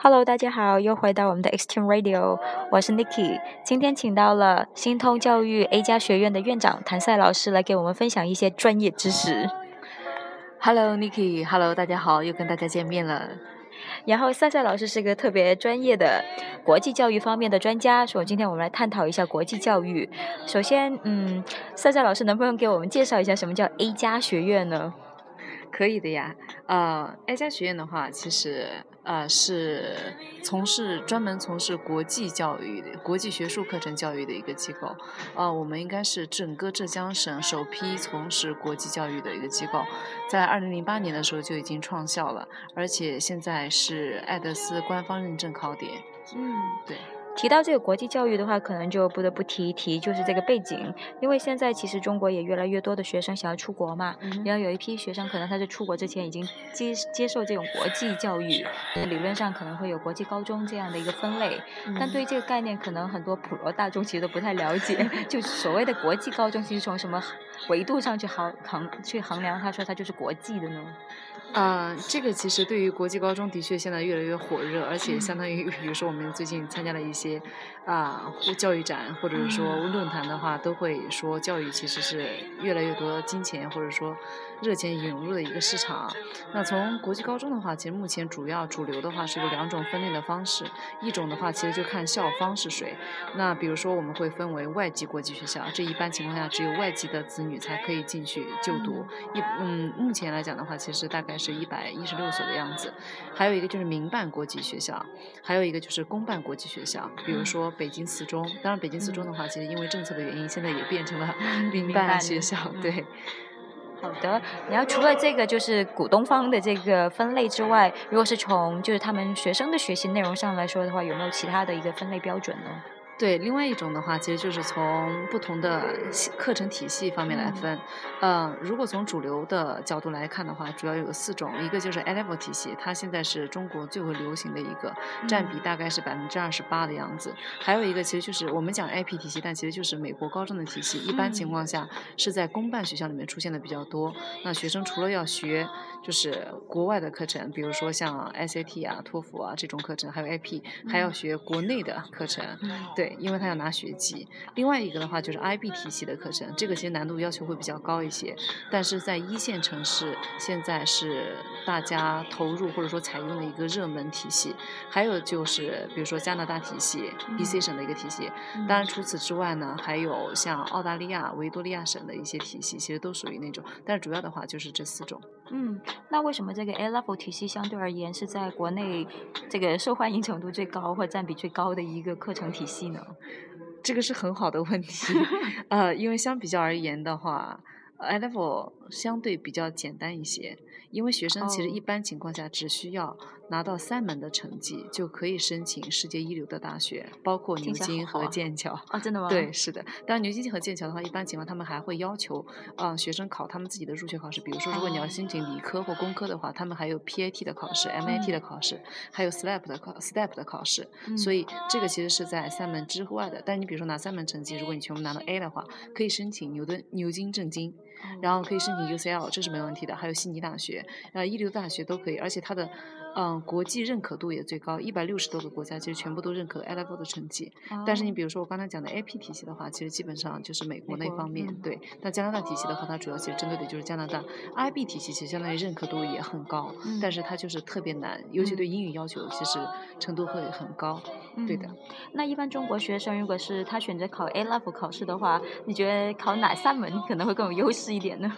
Hello，大家好，又回到我们的 Extreme Radio，我是 Nikki。今天请到了新通教育 A 加学院的院长谭赛老师来给我们分享一些专业知识。Hello，Nikki，Hello，大家好，又跟大家见面了。然后赛赛老师是个特别专业的国际教育方面的专家，所以今天我们来探讨一下国际教育。首先，嗯，赛赛老师能不能给我们介绍一下什么叫 A 加学院呢？可以的呀，呃爱家学院的话，其实呃是从事专门从事国际教育的国际学术课程教育的一个机构，呃，我们应该是整个浙江省首批从事国际教育的一个机构，在二零零八年的时候就已经创校了，而且现在是爱德斯官方认证考点。嗯，对。提到这个国际教育的话，可能就不得不提一提，就是这个背景。因为现在其实中国也越来越多的学生想要出国嘛，然后有一批学生可能他在出国之前已经接接受这种国际教育，理论上可能会有国际高中这样的一个分类。但对于这个概念，可能很多普罗大众其实都不太了解。就所谓的国际高中，其实从什么维度上去衡衡去衡量，他说它就是国际的呢？呃，这个其实对于国际高中的确现在越来越火热，而且相当于比如说我们最近参加了一些啊教育展或者是说论坛的话，都会说教育其实是越来越多金钱或者说热钱涌入的一个市场。那从国际高中的话，其实目前主要主流的话是有两种分类的方式，一种的话其实就看校方是谁。那比如说我们会分为外籍国际学校，这一般情况下只有外籍的子女才可以进去就读。一嗯，目前来讲的话，其实大概。是一百一十六所的样子，还有一个就是民办国际学校，还有一个就是公办国际学校，比如说北京四中。当然，北京四中的话，其实因为政策的原因，现在也变成了民办学校。对，好的。然后除了这个就是股东方的这个分类之外，如果是从就是他们学生的学习内容上来说的话，有没有其他的一个分类标准呢？对，另外一种的话，其实就是从不同的课程体系方面来分。呃，如果从主流的角度来看的话，主要有四种，一个就是 A Level 体系，它现在是中国最为流行的一个，占比大概是百分之二十八的样子。还有一个其实就是我们讲 IP 体系，但其实就是美国高中的体系，一般情况下是在公办学校里面出现的比较多。那学生除了要学就是国外的课程，比如说像 SAT 啊、托福啊这种课程，还有 AP，还要学国内的课程。对。因为他要拿学籍，另外一个的话就是 IB 体系的课程，这个其实难度要求会比较高一些，但是在一线城市现在是大家投入或者说采用的一个热门体系。还有就是比如说加拿大体系，BC 省的一个体系。当然除此之外呢，还有像澳大利亚维多利亚省的一些体系，其实都属于那种。但是主要的话就是这四种。嗯，那为什么这个 A Level 体系相对而言是在国内这个受欢迎程度最高或占比最高的一个课程体系呢？这个是很好的问题，呃，因为相比较而言的话，A Level 相对比较简单一些。因为学生其实一般情况下只需要拿到三门的成绩就可以申请世界一流的大学，包括牛津和剑桥。啊，真的 吗？对，是的。当然，牛津和剑桥的话，一般情况他们还会要求啊学生考他们自己的入学考试。比如说，如果你要申请理科或工科的话，他们还有 PAT 的考试、MAT 的考试，还有 SLAP 的考 STEP 的考试。所以这个其实是在三门之外的。但你比如说拿三门成绩，如果你全部拿到 A 的话，可以申请牛顿、牛津、政经。然后可以申请 UCL，这是没问题的。还有悉尼大学，呃，一流大学都可以，而且它的。嗯，国际认可度也最高，一百六十多个国家其实全部都认可 A level 的成绩。但是你比如说我刚才讲的 AP 体系的话，其实基本上就是美国那方面对。那加拿大体系的话，它主要其实针对的就是加拿大。IB 体系其实相当于认可度也很高，但是它就是特别难，尤其对英语要求其实程度会很高。对的。那一般中国学生如果是他选择考 A level 考试的话，你觉得考哪三门可能会更有优势一点呢？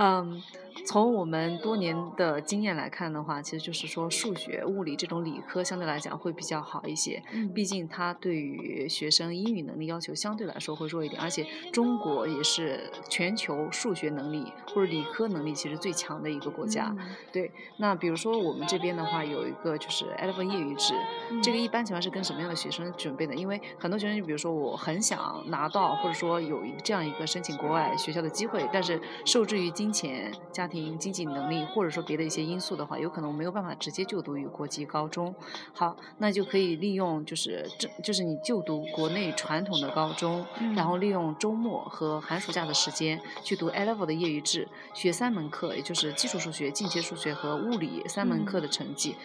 嗯。从我们多年的经验来看的话，其实就是说数学、物理这种理科相对来讲会比较好一些。嗯，毕竟它对于学生英语能力要求相对来说会弱一点，而且中国也是全球数学能力或者理科能力其实最强的一个国家。对，那比如说我们这边的话有一个就是 Eleven 业余制，这个一般情况是跟什么样的学生准备的？因为很多学生就比如说我很想拿到或者说有一这样一个申请国外学校的机会，但是受制于金钱。家庭经济能力，或者说别的一些因素的话，有可能没有办法直接就读于国际高中。好，那就可以利用就是这就是你就读国内传统的高中，然后利用周末和寒暑假的时间去读 A level 的业余制，学三门课，也就是基础数学、进阶数学和物理三门课的成绩。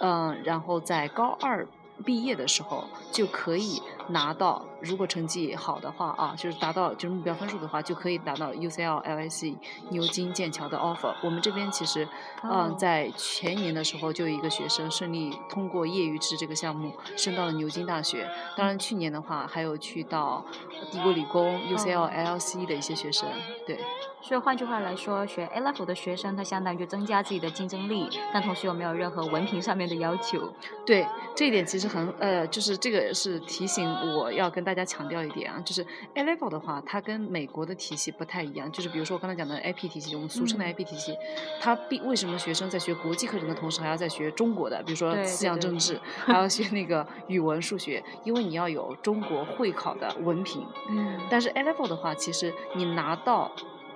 嗯，然后在高二。毕业的时候就可以拿到，如果成绩好的话啊，就是达到就是目标分数的话，就可以达到 UCL、LSE、牛津、剑桥的 offer。我们这边其实，嗯，在前年的时候就有一个学生顺利通过业余制这个项目升到了牛津大学。当然去年的话还有去到帝国理工、UCL、LSE 的一些学生，对。所以换句话来说，学 A level 的学生，他相当于增加自己的竞争力，但同时又没有任何文凭上面的要求。对，这一点其实很呃，就是这个是提醒我要跟大家强调一点啊，就是 A level 的话，它跟美国的体系不太一样。就是比如说我刚才讲的 IP 体系，我们俗称的 IP 体系，它必为什么学生在学国际课程的同时还要在学中国的，比如说思想政治，还要学那个语文、数学，因为你要有中国会考的文凭。嗯。但是 A level 的话，其实你拿到。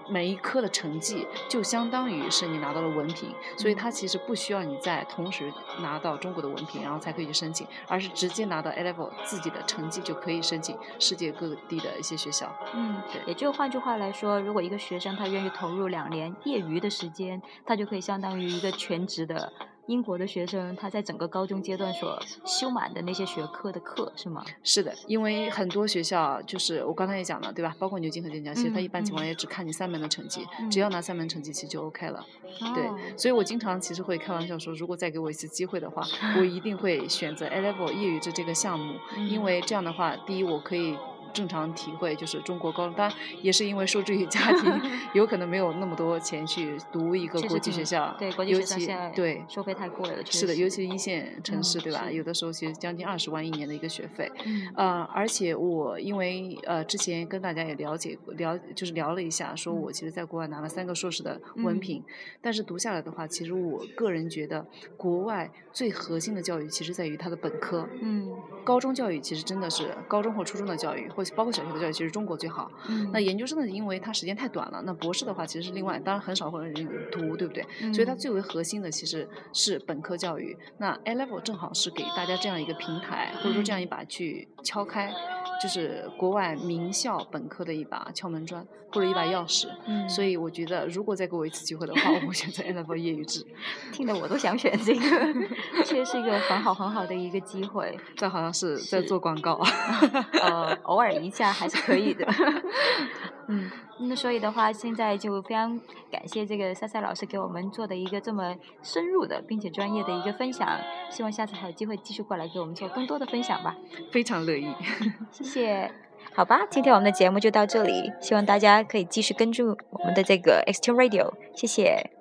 每一科的成绩就相当于是你拿到了文凭，所以它其实不需要你在同时拿到中国的文凭，然后才可以去申请，而是直接拿到 A level 自己的成绩就可以申请世界各地的一些学校。嗯，对。也就换句话来说，如果一个学生他愿意投入两年业余的时间，他就可以相当于一个全职的。英国的学生他在整个高中阶段所修满的那些学科的课是吗？是的，因为很多学校就是我刚才也讲了，对吧？包括牛津和剑桥，其实他一般情况也只看你三门的成绩，只要拿三门成绩其实就 OK 了。对，所以我经常其实会开玩笑说，如果再给我一次机会的话，我一定会选择 A Level 业余制这个项目，因为这样的话，第一我可以。正常体会就是中国高中，当然也是因为受制于家庭，有可能没有那么多钱去读一个国际学校，对国际学校现在对收费太贵了。是的，尤其是一线城市，对吧？有的时候其实将近二十万一年的一个学费。呃，而且我因为呃之前跟大家也了解聊，就是聊了一下，说我其实在国外拿了三个硕士的文凭，但是读下来的话，其实我个人觉得国外最核心的教育其实在于它的本科。嗯，高中教育其实真的是高中或初中的教育或。包括小学的教育，其实中国最好。那研究生呢，因为它时间太短了。那博士的话，其实是另外，当然很少会有人读，对不对？所以它最为核心的其实是本科教育。那 A Level 正好是给大家这样一个平台，或者说这样一把去敲开。就是国外名校本科的一把敲门砖，或者一把钥匙。嗯，所以我觉得，如果再给我一次机会的话，我会选择 A level 业余制。听得我都想选这个，确实是一个很好很好的一个机会。这好像是在做广告。呃，偶尔一下还是可以的。嗯，那所以的话，现在就非常感谢这个赛赛老师给我们做的一个这么深入的并且专业的一个分享。希望下次还有机会继续过来给我们做更多的分享吧。非常乐意，谢谢。好吧，今天我们的节目就到这里，希望大家可以继续关注我们的这个 X T Radio，谢谢。